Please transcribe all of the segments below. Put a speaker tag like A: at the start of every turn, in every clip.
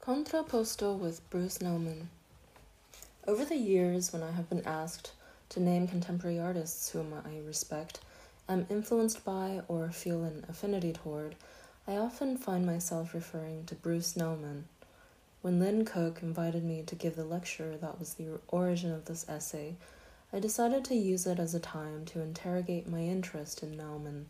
A: Contrapposto with Bruce Nauman. Over the years, when I have been asked to name contemporary artists whom I respect, am influenced by, or feel an affinity toward, I often find myself referring to Bruce Nauman. When Lynne Cooke invited me to give the lecture that was the origin of this essay, I decided to use it as a time to interrogate my interest in Nauman,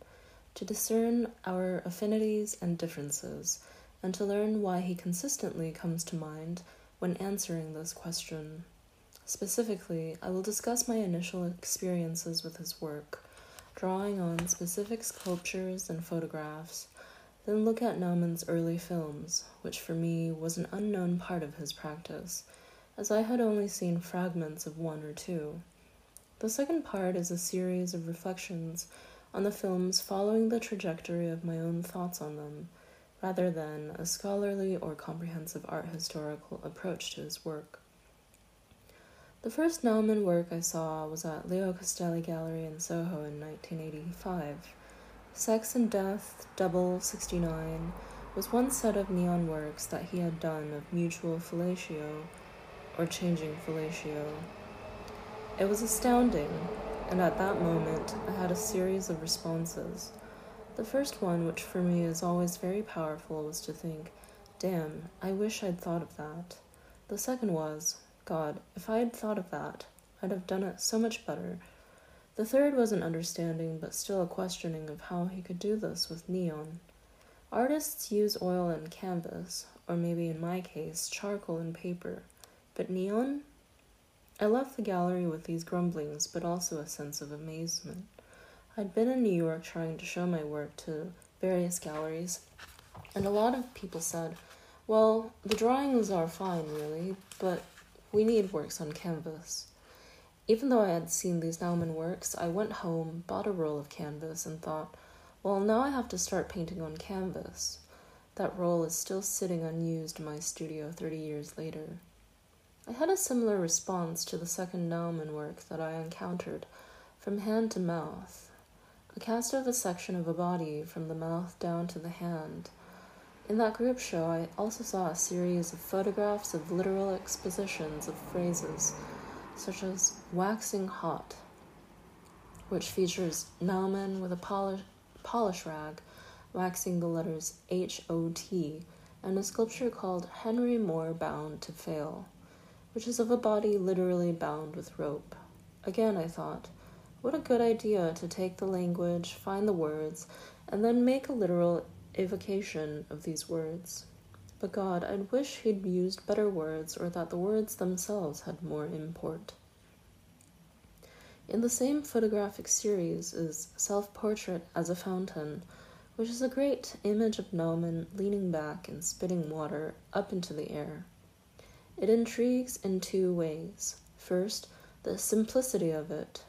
A: to discern our affinities and differences and to learn why he consistently comes to mind when answering this question. Specifically, I will discuss my initial experiences with his work, drawing on specific sculptures and photographs, then look at Nauman's early films, which for me was an unknown part of his practice, as I had only seen fragments of one or two. The second part is a series of reflections on the films following the trajectory of my own thoughts on them rather than a scholarly or comprehensive art historical approach to his work. The first Nauman work I saw was at Leo Castelli Gallery in Soho in 1985. Sex and Death, Double 69 was one set of neon works that he had done of mutual fellatio, or changing fellatio. It was astounding, and at that moment I had a series of responses. The first one, which for me is always very powerful, was to think, damn, I wish I'd thought of that. The second was, God, if I had thought of that, I'd have done it so much better. The third was an understanding, but still a questioning of how he could do this with neon. Artists use oil and canvas, or maybe in my case, charcoal and paper. But neon? I left the gallery with these grumblings, but also a sense of amazement. I'd been in New York trying to show my work to various galleries, and a lot of people said, Well, the drawings are fine, really, but we need works on canvas. Even though I had seen these Nauman works, I went home, bought a roll of canvas, and thought, Well, now I have to start painting on canvas. That roll is still sitting unused in my studio 30 years later. I had a similar response to the second Nauman work that I encountered, From Hand to Mouth, a cast of a section of a body from the mouth down to the hand. In that group show, I also saw a series of photographs of literal expositions of phrases, such as waxing hot, which features Nauman with a polish, polish rag waxing the letters H O T, and a sculpture called Henry Moore Bound to Fail, which is of a body literally bound with rope. Again, I thought, what a good idea to take the language, find the words, and then make a literal evocation of these words. But God, I'd wish He'd used better words or that the words themselves had more import. In the same photographic series is Self Portrait as a Fountain, which is a great image of Nauman leaning back and spitting water up into the air. It intrigues in two ways. First, the simplicity of it,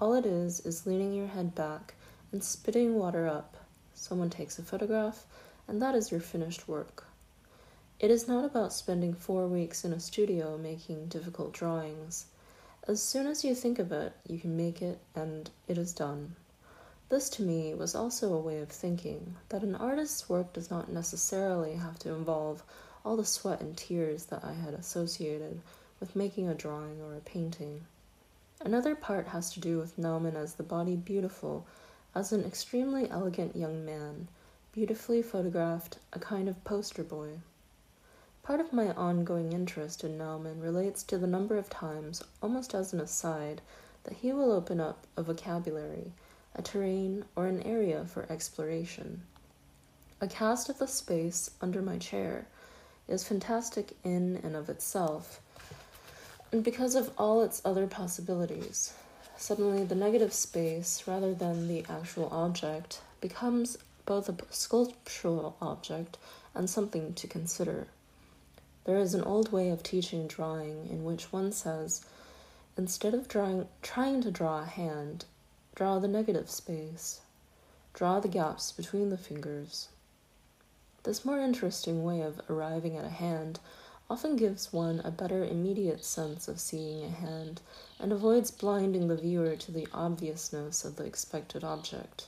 A: all it is is leaning your head back and spitting water up. Someone takes a photograph, and that is your finished work. It is not about spending four weeks in a studio making difficult drawings. As soon as you think of it, you can make it, and it is done. This to me was also a way of thinking that an artist's work does not necessarily have to involve all the sweat and tears that I had associated with making a drawing or a painting. Another part has to do with Nauman as the body beautiful, as an extremely elegant young man, beautifully photographed, a kind of poster boy. Part of my ongoing interest in Nauman relates to the number of times, almost as an aside, that he will open up a vocabulary, a terrain, or an area for exploration. A cast of the space under my chair is fantastic in and of itself and because of all its other possibilities, suddenly the negative space, rather than the actual object, becomes both a sculptural object and something to consider. There is an old way of teaching drawing in which one says, instead of drawing, trying to draw a hand, draw the negative space, draw the gaps between the fingers. This more interesting way of arriving at a hand often gives one a better immediate sense of seeing a hand and avoids blinding the viewer to the obviousness of the expected object.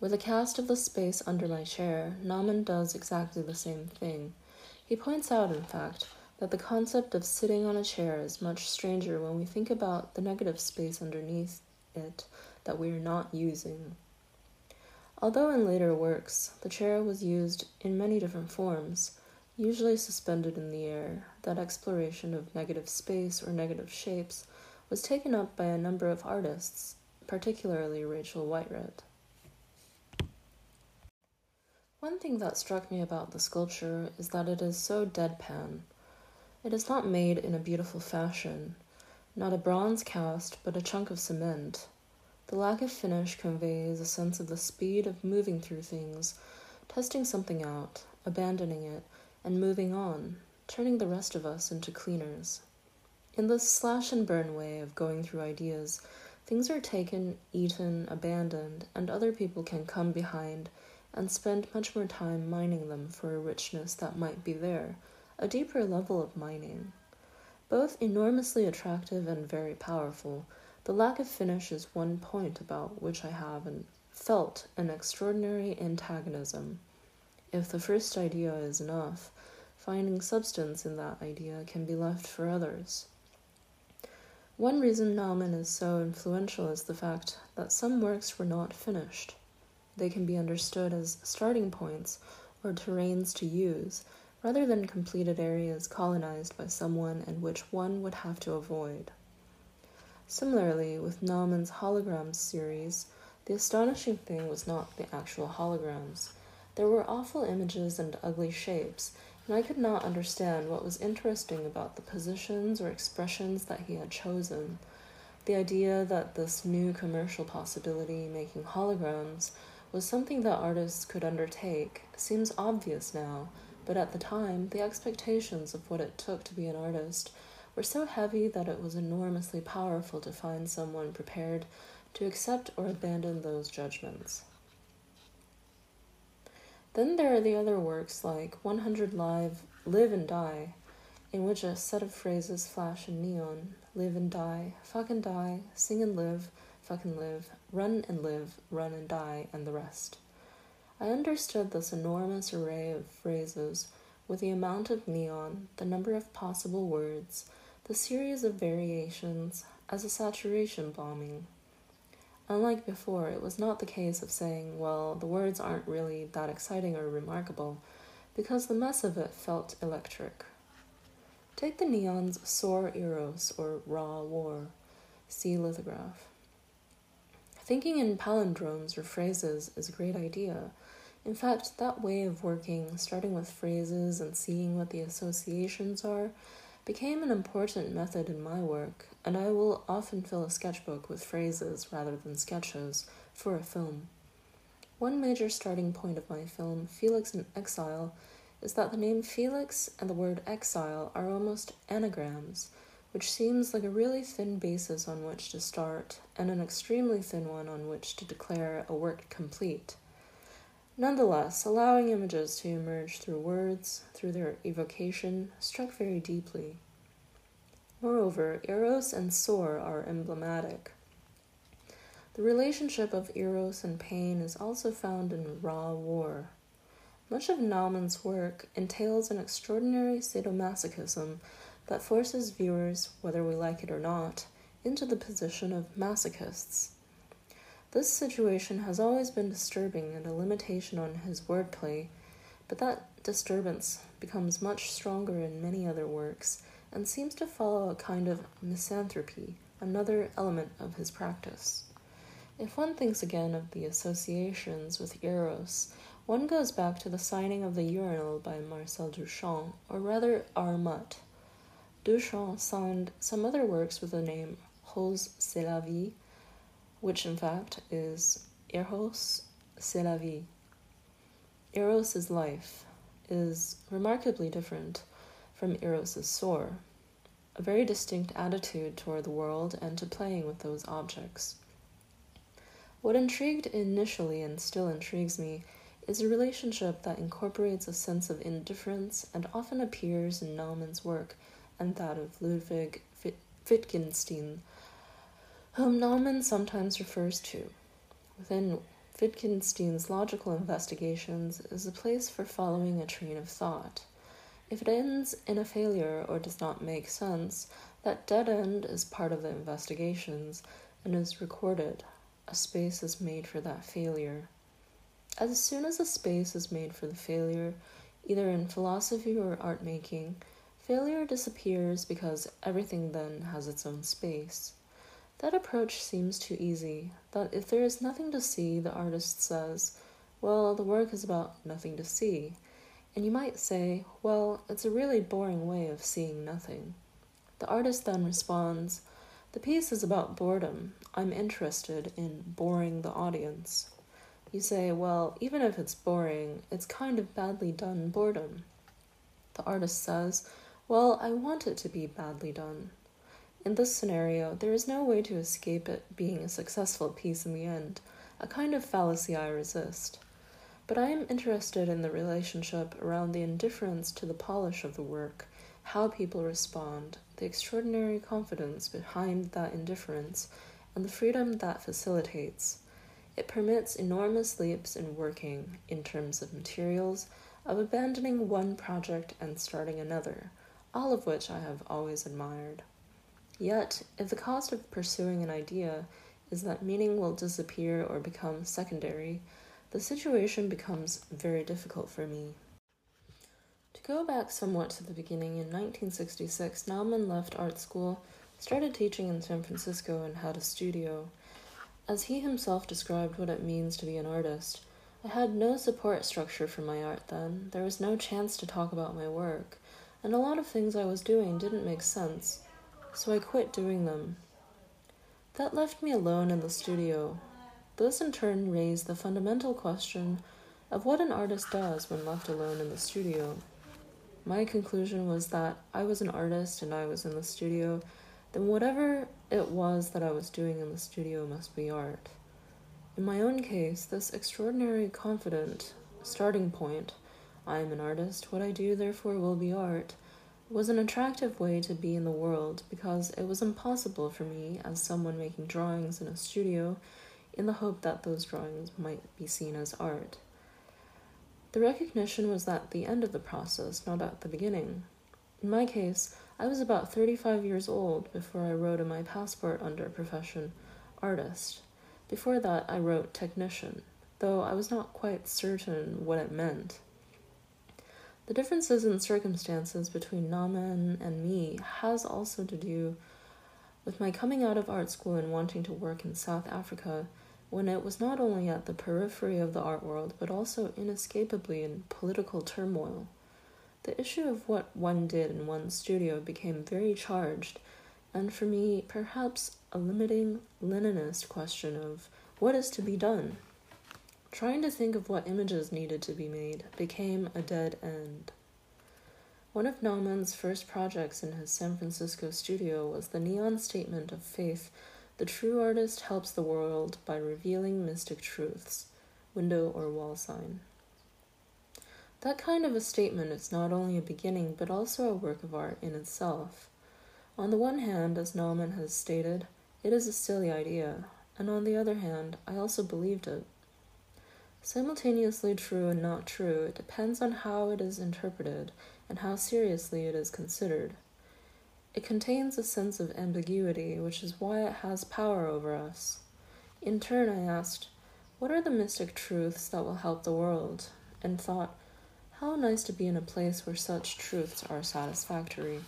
A: With a cast of the space under my chair, Nauman does exactly the same thing. He points out, in fact, that the concept of sitting on a chair is much stranger when we think about the negative space underneath it that we are not using. Although in later works the chair was used in many different forms, usually suspended in the air, that exploration of negative space or negative shapes was taken up by a number of artists, particularly Rachel Whiteread. One thing that struck me about the sculpture is that it is so deadpan. It is not made in a beautiful fashion, not a bronze cast, but a chunk of cement. The lack of finish conveys a sense of the speed of moving through things, testing something out, abandoning it, and moving on, turning the rest of us into cleaners. In this slash and burn way of going through ideas, things are taken, eaten, abandoned, and other people can come behind and spend much more time mining them for a richness that might be there, a deeper level of mining. Both enormously attractive and very powerful, the lack of finish is one point about which I have felt an extraordinary antagonism. If the first idea is enough, finding substance in that idea can be left for others. One reason Nauman is so influential is the fact that some works were not finished. They can be understood as starting points or terrains to use, rather than completed areas colonized by someone and which one would have to avoid. Similarly, with Nauman's holograms series, the astonishing thing was not the actual holograms. There were awful images and ugly shapes, and I could not understand what was interesting about the positions or expressions that he had chosen. The idea that this new commercial possibility, making holograms, was something that artists could undertake seems obvious now, but at the time, the expectations of what it took to be an artist were so heavy that it was enormously powerful to find someone prepared to accept or abandon those judgments. Then there are the other works like 100 Live, Live and Die, in which a set of phrases flash in neon live and die, fuck and die, sing and live, fuck and live, run and live, run and die, and the rest. I understood this enormous array of phrases with the amount of neon, the number of possible words, the series of variations, as a saturation bombing. Unlike before, it was not the case of saying, well, the words aren't really that exciting or remarkable, because the mess of it felt electric. Take the neon's sore eros or raw war. See lithograph. Thinking in palindromes or phrases is a great idea. In fact, that way of working, starting with phrases and seeing what the associations are, became an important method in my work, and I will often fill a sketchbook with phrases rather than sketches for a film. One major starting point of my film, Felix in Exile, is that the name Felix and the word exile are almost anagrams which seems like a really thin basis on which to start and an extremely thin one on which to declare a work complete. Nonetheless, allowing images to emerge through words, through their evocation, struck very deeply. Moreover, Eros and Sore are emblematic. The relationship of Eros and pain is also found in Raw War. Much of Nauman's work entails an extraordinary sadomasochism that forces viewers, whether we like it or not, into the position of masochists. This situation has always been disturbing and a limitation on his wordplay, but that disturbance becomes much stronger in many other works and seems to follow a kind of misanthropy, another element of his practice. If one thinks again of the associations with Eros, one goes back to the signing of the urinal by Marcel Duchamp, or rather R. Mutt, Duchamp signed some other works with the name Rrose Sélavy, which in fact is Eros c'est la vie. Eros is life, is remarkably different from Eros's sore, a very distinct attitude toward the world and to playing with those objects. What intrigued initially and still intrigues me is a relationship that incorporates a sense of indifference and often appears in Nauman's work and that of Ludwig Wittgenstein, whom Nauman sometimes refers to. Within Wittgenstein's logical investigations is a place for following a train of thought. If it ends in a failure or does not make sense, that dead end is part of the investigations and is recorded. A space is made for that failure. As soon as a space is made for the failure, either in philosophy or art making, failure disappears because everything then has its own space. That approach seems too easy, that if there is nothing to see, the artist says, well, the work is about nothing to see. And you might say, well, it's a really boring way of seeing nothing. The artist then responds, The piece is about boredom. I'm interested in boring the audience. You say, Well, even if it's boring, it's kind of badly done boredom. The artist says, Well, I want it to be badly done. In this scenario, there is no way to escape it being a successful piece in the end, a kind of fallacy I resist. But I am interested in the relationship around the indifference to the polish of the work, how people respond, the extraordinary confidence behind that indifference, and the freedom that facilitates. It permits enormous leaps in working, in terms of materials, of abandoning one project and starting another, all of which I have always admired. Yet, if the cost of pursuing an idea is that meaning will disappear or become secondary, the situation becomes very difficult for me. To go back somewhat to the beginning, in 1966, Nauman left art school, started teaching in San Francisco, and had a studio. As he himself described what it means to be an artist, I had no support structure for my art then. There was no chance to talk about my work, and a lot of things I was doing didn't make sense, so I quit doing them. That left me alone in the studio. This in turn raised the fundamental question of what an artist does when left alone in the studio. My conclusion was that I was an artist and I was in the studio, then whatever it was that I was doing in the studio must be art. In my own case, this extraordinary confident starting point, I am an artist, what I do therefore will be art, was an attractive way to be in the world because it was impossible for me, as someone making drawings in a studio, in the hope that those drawings might be seen as art. The recognition was at the end of the process, not at the beginning. In my case, I was about 35 years old before I wrote in my passport under profession artist. Before that, I wrote technician, though I was not quite certain what it meant. The differences in circumstances between Nauman and me has also to do with my coming out of art school and wanting to work in South Africa when it was not only at the periphery of the art world, but also inescapably in political turmoil. The issue of what one did in one's studio became very charged, and for me, perhaps a limiting Leninist question of what is to be done. Trying to think of what images needed to be made became a dead end. One of Nauman's first projects in his San Francisco studio was the neon statement of faith the true artist helps the world by revealing mystic truths, window or wall sign. That kind of a statement is not only a beginning but also a work of art in itself. On the one hand, as Nauman has stated, it is a silly idea, and on the other hand, I also believed it. Simultaneously true and not true, it depends on how it is interpreted and how seriously it is considered. It contains a sense of ambiguity, which is why it has power over us. In turn, I asked, What are the mystic truths that will help the world? And thought, How nice to be in a place where such truths are satisfactory.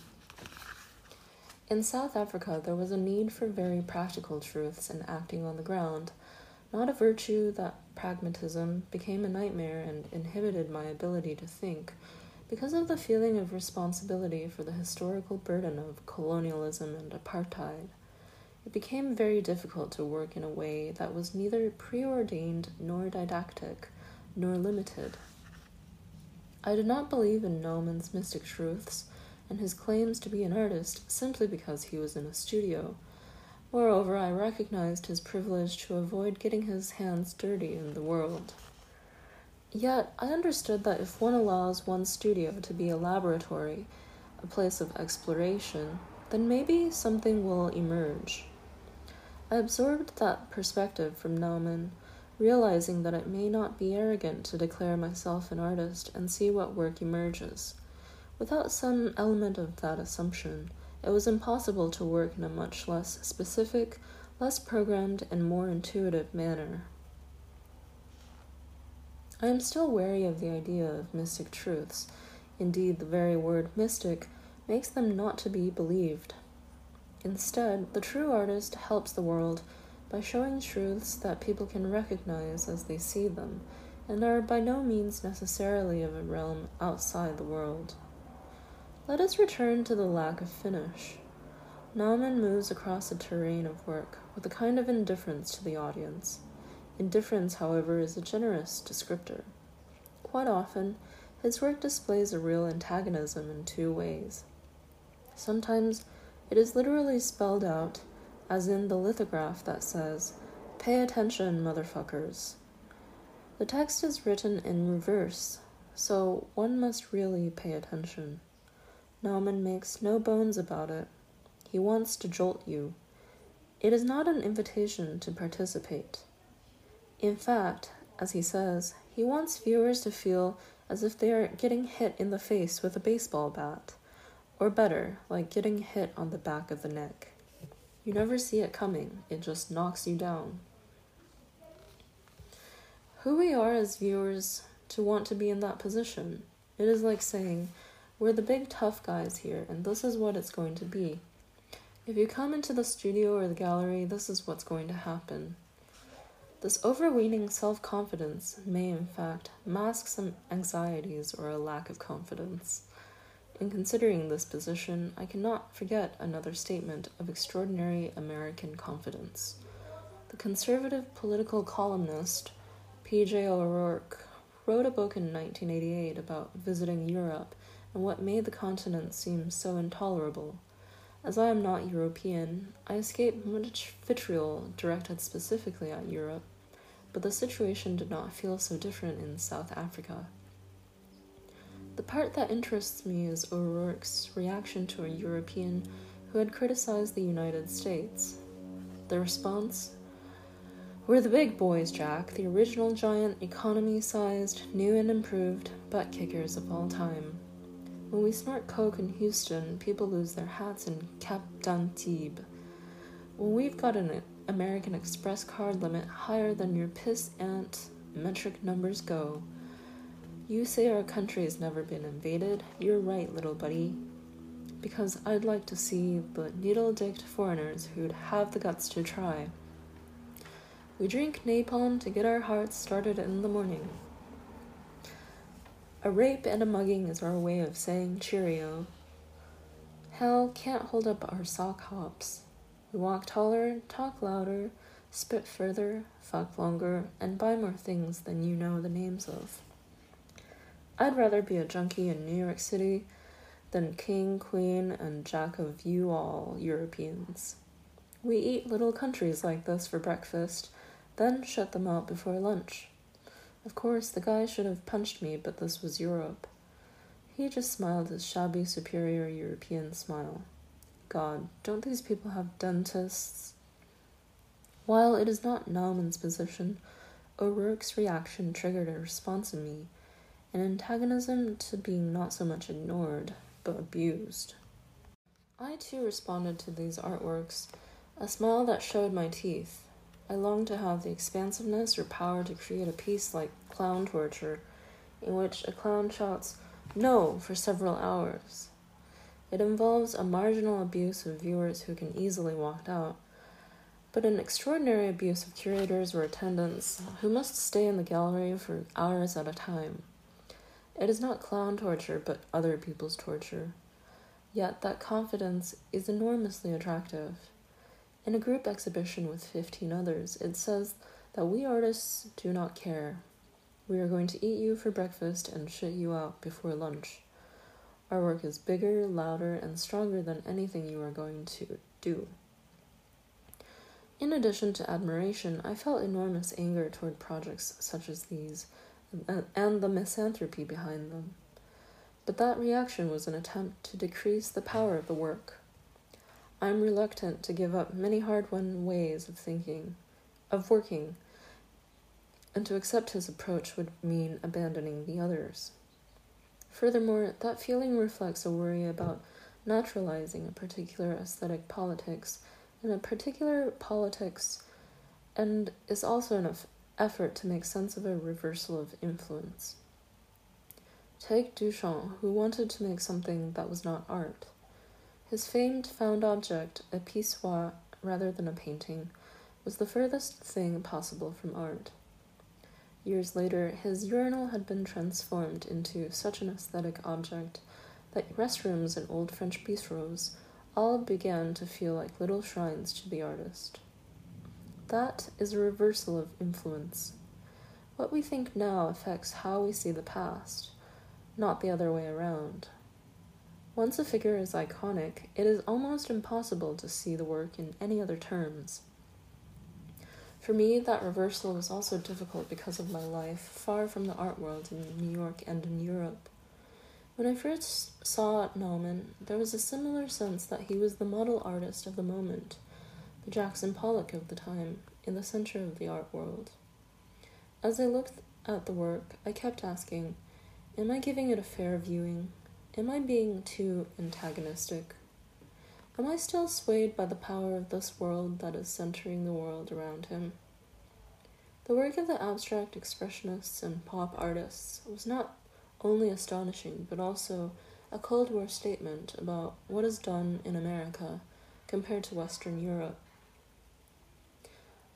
A: In South Africa, there was a need for very practical truths and acting on the ground, not a virtue that pragmatism became a nightmare and inhibited my ability to think because of the feeling of responsibility for the historical burden of colonialism and apartheid, it became very difficult to work in a way that was neither preordained nor didactic nor limited. I did not believe in Nauman's mystic truths and his claims to be an artist simply because he was in a studio. Moreover, I recognized his privilege to avoid getting his hands dirty in the world. Yet, I understood that if one allows one's studio to be a laboratory, a place of exploration, then maybe something will emerge. I absorbed that perspective from Nauman, realizing that it may not be arrogant to declare myself an artist and see what work emerges. Without some element of that assumption, it was impossible to work in a much less specific, less programmed, and more intuitive manner. I am still wary of the idea of mystic truths. Indeed, the very word mystic makes them not to be believed. Instead, the true artist helps the world by showing truths that people can recognize as they see them and are by no means necessarily of a realm outside the world. Let us return to the lack of finish. Nauman moves across a terrain of work with a kind of indifference to the audience. Indifference, however, is a generous descriptor. Quite often, his work displays a real antagonism in two ways. Sometimes it is literally spelled out, as in the lithograph that says, Pay attention, motherfuckers. The text is written in reverse, so one must really pay attention. Nauman makes no bones about it. He wants to jolt you. It is not an invitation to participate. In fact, as he says, he wants viewers to feel as if they are getting hit in the face with a baseball bat. Or better, like getting hit on the back of the neck. You never see it coming, it just knocks you down. Who we are as viewers to want to be in that position. It is like saying, We're the big tough guys here, and this is what it's going to be. If you come into the studio or the gallery, this is what's going to happen. This overweening self confidence may, in fact, mask some anxieties or a lack of confidence. In considering this position, I cannot forget another statement of extraordinary American confidence. The conservative political columnist P.J. O'Rourke wrote a book in 1988 about visiting Europe and what made the continent seem so intolerable. As I am not European, I escaped much vitriol directed specifically at Europe, but the situation did not feel so different in South Africa. The part that interests me is O'Rourke's reaction to a European who had criticized the United States. The response We're the big boys, Jack, the original giant, economy sized, new and improved butt kickers of all time. When we snort coke in Houston, people lose their hats in Cap d'Antibes. When we've got an American Express card limit higher than your piss ant metric numbers go, you say our country has never been invaded. You're right, little buddy. Because I'd like to see the needle dicked foreigners who'd have the guts to try. We drink napalm to get our hearts started in the morning. A rape and a mugging is our way of saying cheerio. Hell can't hold up our sock hops. We walk taller, talk louder, spit further, fuck longer, and buy more things than you know the names of. I'd rather be a junkie in New York City than king, queen, and jack of you all Europeans. We eat little countries like this for breakfast, then shut them out before lunch. Of course, the guy should have punched me, but this was Europe. He just smiled his shabby, superior European smile. God, don't these people have dentists? While it is not Nauman's position, O'Rourke's reaction triggered a response in me an antagonism to being not so much ignored, but abused. I too responded to these artworks, a smile that showed my teeth. I long to have the expansiveness or power to create a piece like Clown Torture, in which a clown shouts, No, for several hours. It involves a marginal abuse of viewers who can easily walk out, but an extraordinary abuse of curators or attendants who must stay in the gallery for hours at a time. It is not clown torture, but other people's torture. Yet that confidence is enormously attractive. In a group exhibition with 15 others, it says that we artists do not care. We are going to eat you for breakfast and shit you out before lunch. Our work is bigger, louder, and stronger than anything you are going to do. In addition to admiration, I felt enormous anger toward projects such as these and the misanthropy behind them. But that reaction was an attempt to decrease the power of the work. I am reluctant to give up many hard won ways of thinking, of working, and to accept his approach would mean abandoning the others. Furthermore, that feeling reflects a worry about naturalizing a particular aesthetic politics in a particular politics and is also an effort to make sense of a reversal of influence. Take Duchamp, who wanted to make something that was not art. His famed found object, a pissoir rather than a painting, was the furthest thing possible from art. Years later, his urinal had been transformed into such an aesthetic object that restrooms in old French bistros all began to feel like little shrines to the artist. That is a reversal of influence. What we think now affects how we see the past, not the other way around. Once a figure is iconic, it is almost impossible to see the work in any other terms. For me, that reversal was also difficult because of my life far from the art world in New York and in Europe. When I first saw Nauman, there was a similar sense that he was the model artist of the moment, the Jackson Pollock of the time, in the center of the art world. As I looked at the work, I kept asking, Am I giving it a fair viewing? Am I being too antagonistic? Am I still swayed by the power of this world that is centering the world around him? The work of the abstract expressionists and pop artists was not only astonishing, but also a Cold War statement about what is done in America compared to Western Europe.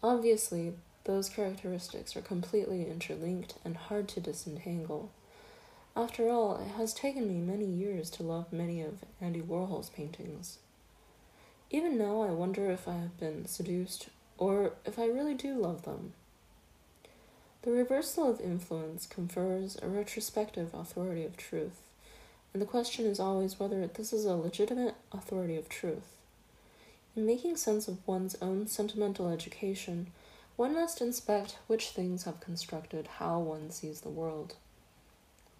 A: Obviously, those characteristics are completely interlinked and hard to disentangle. After all, it has taken me many years to love many of Andy Warhol's paintings. Even now, I wonder if I have been seduced or if I really do love them. The reversal of influence confers a retrospective authority of truth, and the question is always whether this is a legitimate authority of truth. In making sense of one's own sentimental education, one must inspect which things have constructed how one sees the world.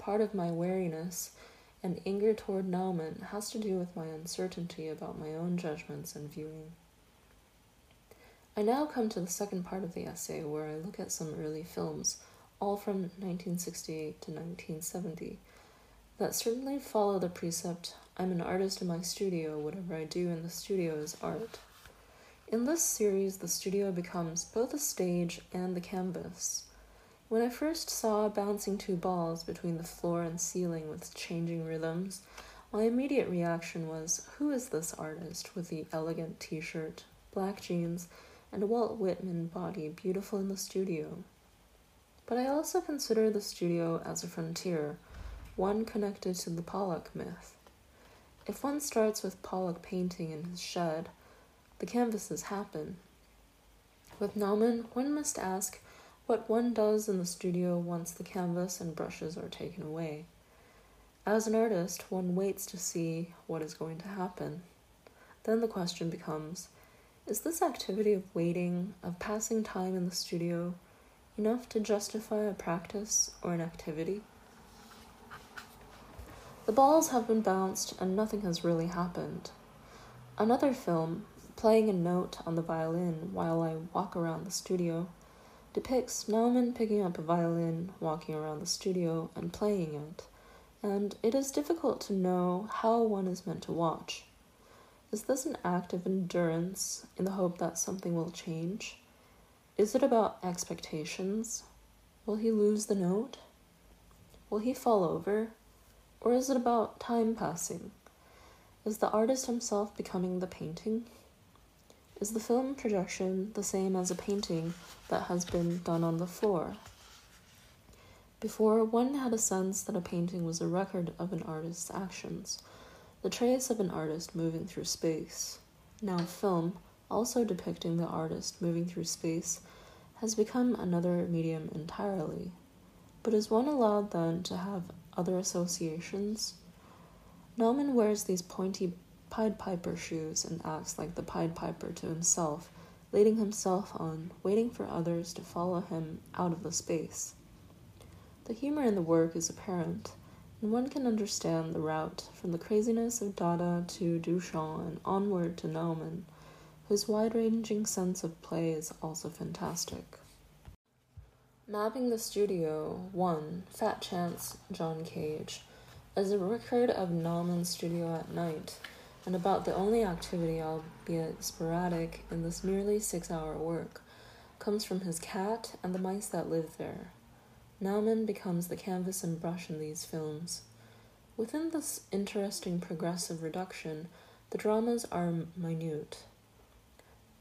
A: Part of my wariness and anger toward Nauman has to do with my uncertainty about my own judgments and viewing. I now come to the second part of the essay where I look at some early films, all from 1968 to 1970, that certainly follow the precept I'm an artist in my studio, whatever I do in the studio is art. In this series, the studio becomes both a stage and the canvas. When I first saw bouncing two balls between the floor and ceiling with changing rhythms, my immediate reaction was Who is this artist with the elegant t shirt, black jeans, and Walt Whitman body beautiful in the studio. But I also consider the studio as a frontier, one connected to the Pollock myth. If one starts with Pollock painting in his shed, the canvases happen. With Nauman, one must ask what one does in the studio once the canvas and brushes are taken away. As an artist, one waits to see what is going to happen. Then the question becomes is this activity of waiting, of passing time in the studio, enough to justify a practice or an activity? The balls have been bounced and nothing has really happened. Another film, playing a note on the violin while I walk around the studio, depicts Nauman picking up a violin, walking around the studio, and playing it, and it is difficult to know how one is meant to watch. Is this an act of endurance in the hope that something will change? Is it about expectations? Will he lose the note? Will he fall over? Or is it about time passing? Is the artist himself becoming the painting? Is the film projection the same as a painting that has been done on the floor? Before, one had a sense that a painting was a record of an artist's actions the trace of an artist moving through space. Now, film, also depicting the artist moving through space, has become another medium entirely. But is one allowed then to have other associations? Nauman wears these pointy Pied Piper shoes and acts like the Pied Piper to himself, leading himself on, waiting for others to follow him out of the space. The humor in the work is apparent and one can understand the route from the craziness of Dada to Duchamp and onward to Nauman, whose wide ranging sense of play is also fantastic. Mapping the Studio 1 Fat Chance John Cage as a record of Nauman's studio at night, and about the only activity, albeit sporadic, in this merely six hour work, comes from his cat and the mice that live there. Nauman becomes the canvas and brush in these films. Within this interesting progressive reduction, the dramas are minute.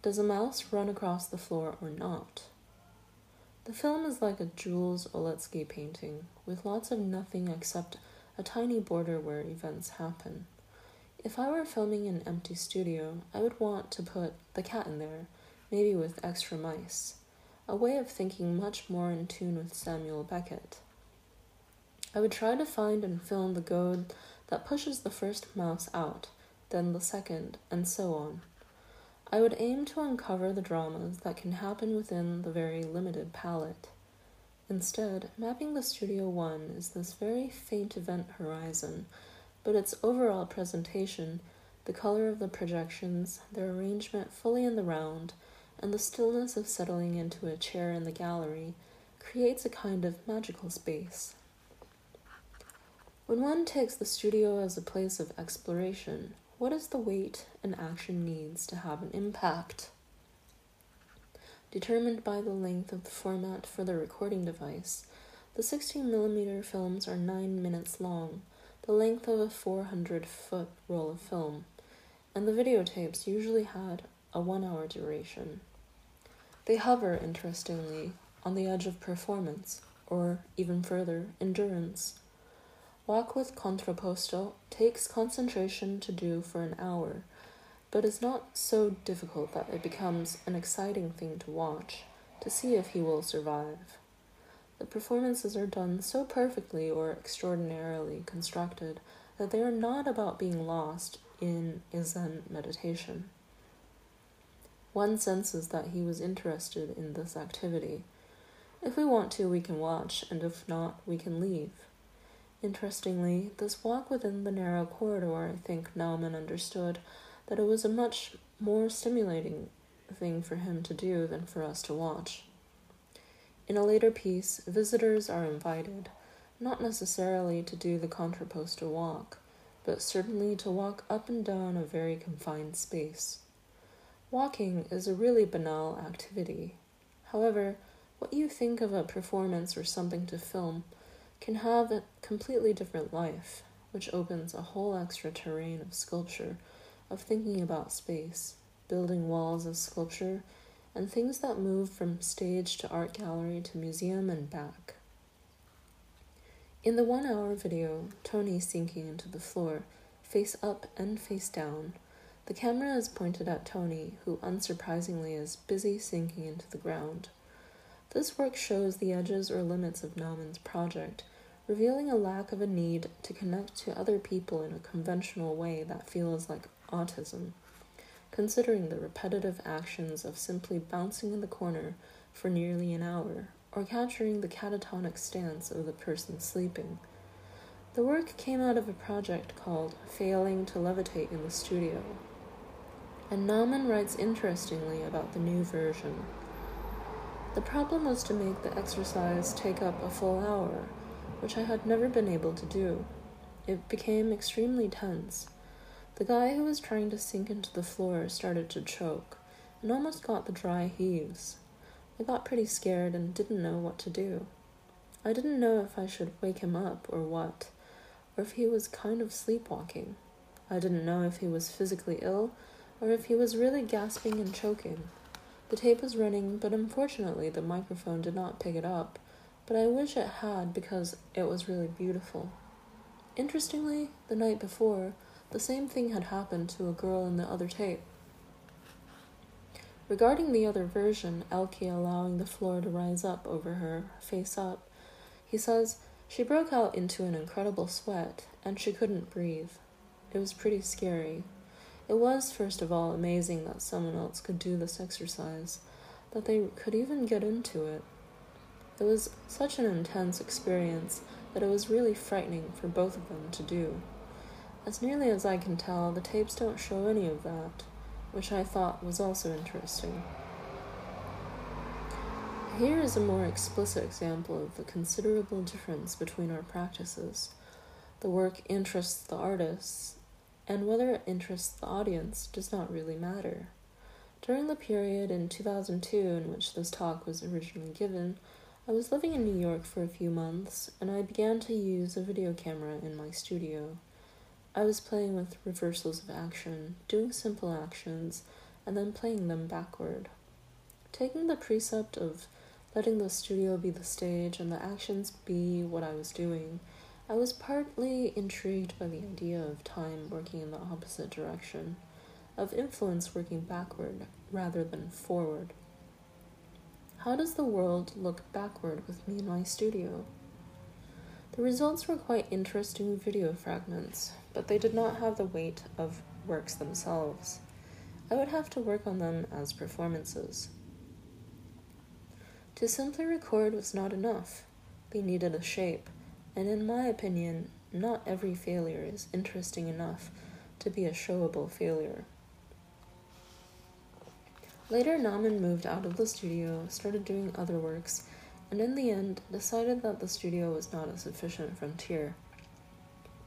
A: Does a mouse run across the floor or not? The film is like a Jules Olitski painting, with lots of nothing except a tiny border where events happen. If I were filming an empty studio, I would want to put the cat in there, maybe with extra mice, a way of thinking much more in tune with Samuel Beckett. I would try to find and film the goad that pushes the first mouse out, then the second, and so on. I would aim to uncover the dramas that can happen within the very limited palette. Instead, mapping the Studio One is this very faint event horizon, but its overall presentation, the color of the projections, their arrangement fully in the round, and the stillness of settling into a chair in the gallery creates a kind of magical space. When one takes the studio as a place of exploration, what is the weight an action needs to have an impact? Determined by the length of the format for the recording device, the 16mm films are 9 minutes long, the length of a 400 foot roll of film, and the videotapes usually had a one hour duration. They hover, interestingly, on the edge of performance, or even further, endurance. Walk with contrapposto takes concentration to do for an hour, but is not so difficult that it becomes an exciting thing to watch, to see if he will survive. The performances are done so perfectly or extraordinarily constructed that they are not about being lost in a Zen meditation. One senses that he was interested in this activity. If we want to, we can watch, and if not, we can leave. Interestingly, this walk within the narrow corridor, I think Nauman understood that it was a much more stimulating thing for him to do than for us to watch. In a later piece, visitors are invited, not necessarily to do the contrapposto walk, but certainly to walk up and down a very confined space. Walking is a really banal activity. However, what you think of a performance or something to film can have a completely different life, which opens a whole extra terrain of sculpture, of thinking about space, building walls of sculpture, and things that move from stage to art gallery to museum and back. In the one hour video, Tony sinking into the floor, face up and face down, the camera is pointed at Tony, who unsurprisingly is busy sinking into the ground. This work shows the edges or limits of Nauman's project revealing a lack of a need to connect to other people in a conventional way that feels like autism, considering the repetitive actions of simply bouncing in the corner for nearly an hour or capturing the catatonic stance of the person sleeping. The work came out of a project called Failing to Levitate in the Studio. And Nauman writes interestingly about the new version. The problem was to make the exercise take up a full hour which I had never been able to do. It became extremely tense. The guy who was trying to sink into the floor started to choke and almost got the dry heaves. I got pretty scared and didn't know what to do. I didn't know if I should wake him up or what, or if he was kind of sleepwalking. I didn't know if he was physically ill or if he was really gasping and choking. The tape was running, but unfortunately the microphone did not pick it up, but I wish it had because it was really beautiful. Interestingly, the night before, the same thing had happened to a girl in the other tape. Regarding the other version, Elke allowing the floor to rise up over her, face up, he says, She broke out into an incredible sweat, and she couldn't breathe. It was pretty scary. It was, first of all, amazing that someone else could do this exercise, that they could even get into it. It was such an intense experience that it was really frightening for both of them to do. As nearly as I can tell, the tapes don't show any of that, which I thought was also interesting. Here is a more explicit example of the considerable difference between our practices. The work interests the artists, and whether it interests the audience does not really matter. During the period in 2002 in which this talk was originally given, I was living in New York for a few months, and I began to use a video camera in my studio. I was playing with reversals of action, doing simple actions, and then playing them backward. Taking the precept of letting the studio be the stage and the actions be what I was doing, I was partly intrigued by the idea of time working in the opposite direction, of influence working backward rather than forward. How does the world look backward with me in my studio? The results were quite interesting video fragments, but they did not have the weight of works themselves. I would have to work on them as performances. To simply record was not enough. They needed a shape, and in my opinion, not every failure is interesting enough to be a showable failure. Later, Nauman moved out of the studio, started doing other works, and in the end decided that the studio was not a sufficient frontier.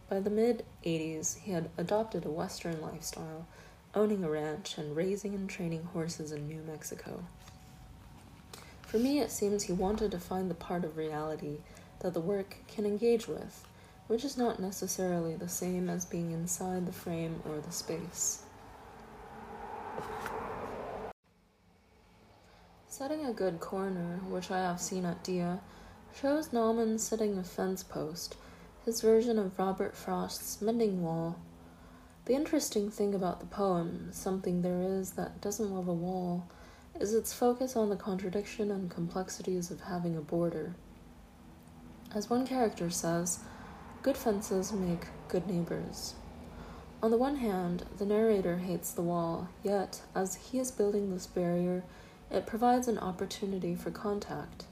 A: By the mid 80s, he had adopted a Western lifestyle, owning a ranch and raising and training horses in New Mexico. For me, it seems he wanted to find the part of reality that the work can engage with, which is not necessarily the same as being inside the frame or the space. Setting a good corner, which I have seen at Dia, shows Nauman setting a fence post, his version of Robert Frost's mending wall. The interesting thing about the poem, Something There Is That Doesn't Love a Wall, is its focus on the contradiction and complexities of having a border. As one character says, good fences make good neighbors. On the one hand, the narrator hates the wall, yet, as he is building this barrier, it provides an opportunity for contact.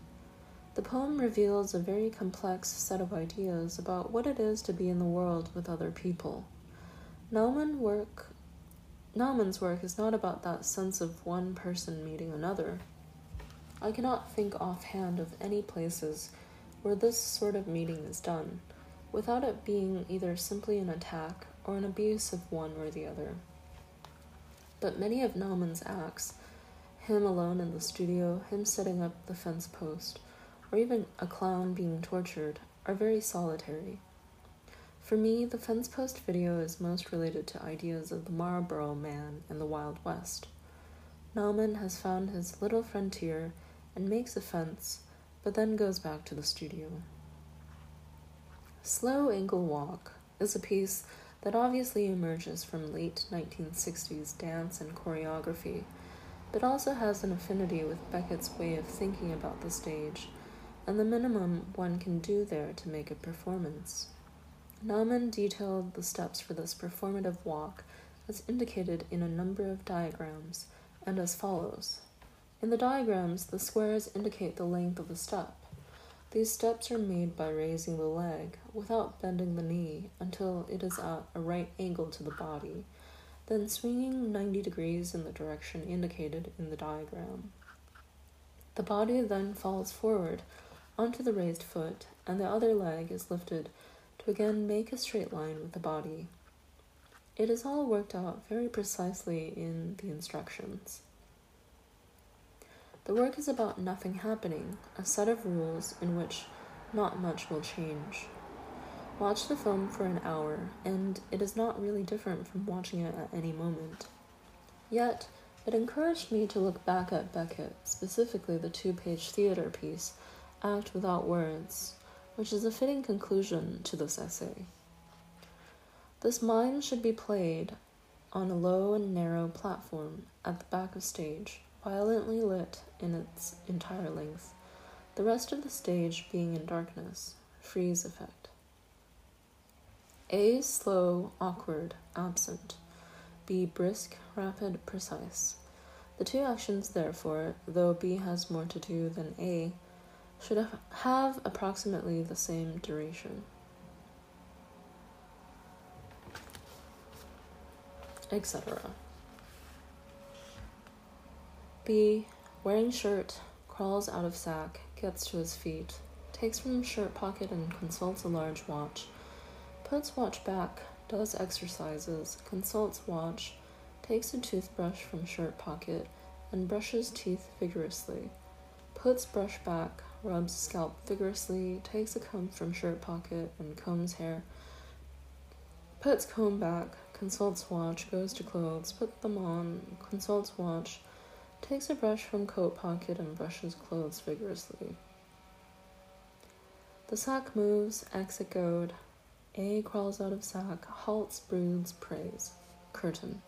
A: The poem reveals a very complex set of ideas about what it is to be in the world with other people. Nauman work Nauman's work is not about that sense of one person meeting another. I cannot think offhand of any places where this sort of meeting is done, without it being either simply an attack or an abuse of one or the other. But many of Nauman's acts, him alone in the studio, him setting up the fence post, or even a clown being tortured, are very solitary. For me, the fence post video is most related to ideas of the Marlboro Man and the Wild West. Nauman has found his little frontier and makes a fence, but then goes back to the studio. Slow Angle Walk is a piece that obviously emerges from late 1960s dance and choreography, but also has an affinity with Beckett's way of thinking about the stage and the minimum one can do there to make a performance. Nauman detailed the steps for this performative walk as indicated in a number of diagrams, and as follows. In the diagrams, the squares indicate the length of the step. These steps are made by raising the leg without bending the knee until it is at a right angle to the body, then swinging 90 degrees in the direction indicated in the diagram. The body then falls forward onto the raised foot, and the other leg is lifted to again make a straight line with the body. It is all worked out very precisely in the instructions. The work is about nothing happening, a set of rules in which not much will change. Watch the film for an hour, and it is not really different from watching it at any moment. Yet, it encouraged me to look back at Beckett, specifically the two page theater piece, Act Without Words, which is a fitting conclusion to this essay. This mime should be played on a low and narrow platform at the back of stage, violently lit in its entire length, the rest of the stage being in darkness, frieze effect. A slow, awkward, absent. B brisk, rapid, precise. The two actions, therefore, though B has more to do than A, should have approximately the same duration. Etc. B. Wearing shirt, crawls out of sack, gets to his feet, takes from shirt pocket and consults a large watch, Puts watch back, does exercises, consults watch, takes a toothbrush from shirt pocket, and brushes teeth vigorously. Puts brush back, rubs scalp vigorously, takes a comb from shirt pocket, and combs hair. Puts comb back, consults watch, goes to clothes, puts them on, consults watch, takes a brush from coat pocket, and brushes clothes vigorously. The sack moves, exit goad. A crawls out of sack, halts, broods, prays. Curtain.